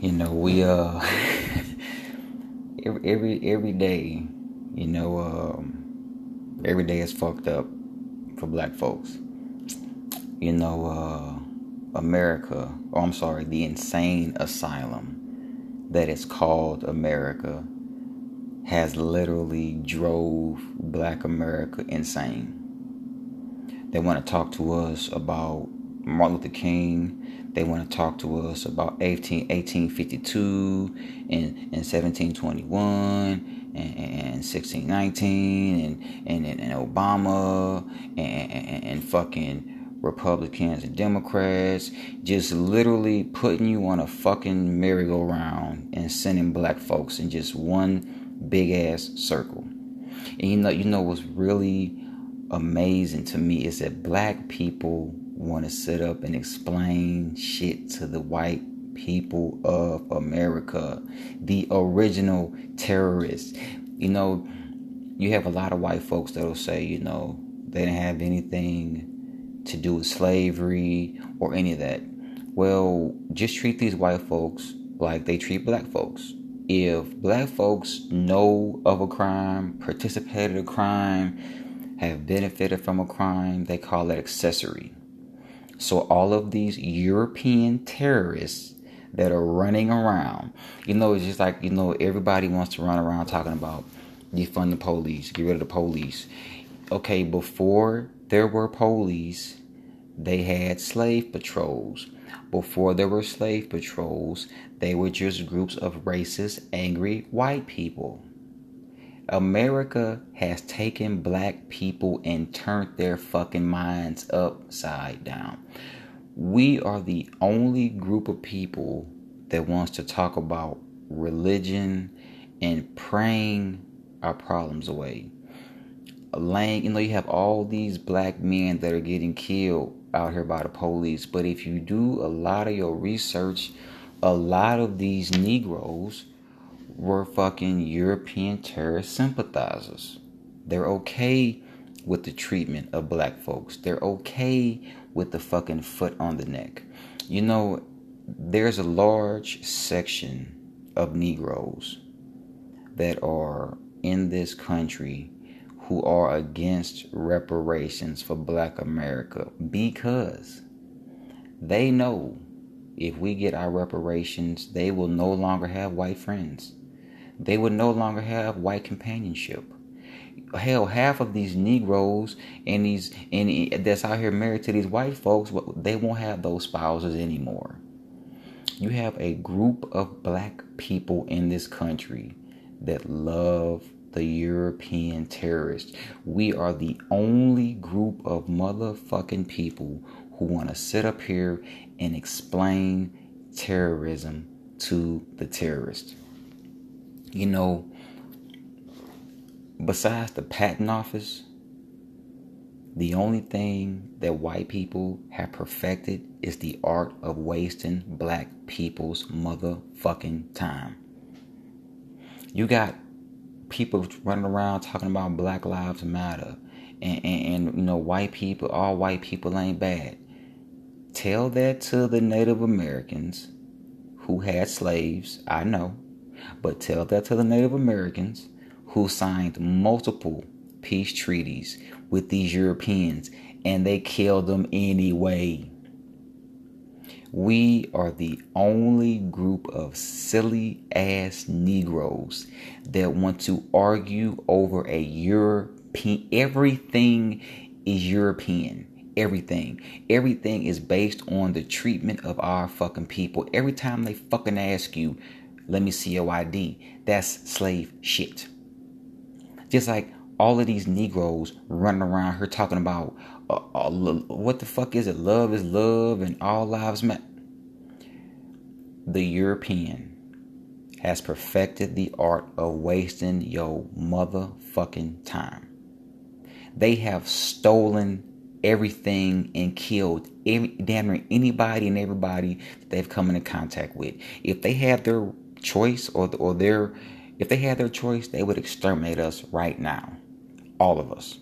you know, we uh every every every day, you know, um, every day is fucked up for black folks. You know, uh, America, oh, I'm sorry, the insane asylum that is called America has literally drove black America insane. They want to talk to us about Martin Luther King. They want to talk to us about 18, 1852 and, and 1721 and, and 1619 and, and, and Obama and, and, and fucking Republicans and Democrats, just literally putting you on a fucking merry-go-round and sending black folks in just one big ass circle. And you know, you know what's really amazing to me is that black people want to sit up and explain shit to the white people of America, the original terrorists. You know, you have a lot of white folks that'll say, you know, they didn't have anything to do with slavery or any of that. Well, just treat these white folks like they treat black folks. If black folks know of a crime, participated in a crime, have benefited from a crime, they call it accessory. So all of these European terrorists that are running around, you know, it's just like, you know, everybody wants to run around talking about defund the police, get rid of the police. Okay, before there were police, they had slave patrols. Before there were slave patrols, they were just groups of racist, angry white people. America has taken black people and turned their fucking minds upside down. We are the only group of people that wants to talk about religion and praying our problems away. Lang, you know, you have all these black men that are getting killed out here by the police, but if you do a lot of your research, a lot of these Negroes were fucking European terrorist sympathizers. They're okay with the treatment of black folks. They're okay with the fucking foot on the neck. You know, there's a large section of Negroes that are in this country who are against reparations for black America because they know if we get our reparations, they will no longer have white friends they would no longer have white companionship. Hell, half of these Negroes and these and that's out here married to these white folks, they won't have those spouses anymore. You have a group of black people in this country that love the European terrorists. We are the only group of motherfucking people who want to sit up here and explain terrorism to the terrorists you know, besides the patent office, the only thing that white people have perfected is the art of wasting black people's motherfucking time. You got people running around talking about Black Lives Matter and, and, and you know, white people, all white people ain't bad. Tell that to the Native Americans who had slaves, I know. But tell that to the Native Americans who signed multiple peace treaties with these Europeans and they killed them anyway. We are the only group of silly ass Negroes that want to argue over a European. Everything is European. Everything. Everything is based on the treatment of our fucking people. Every time they fucking ask you, let me see your ID. That's slave shit. Just like all of these Negroes running around here talking about uh, uh, what the fuck is it? Love is love and all lives matter. The European has perfected the art of wasting your motherfucking time. They have stolen everything and killed every, damn near anybody and everybody that they've come into contact with. If they have their choice or or their if they had their choice, they would exterminate us right now. All of us.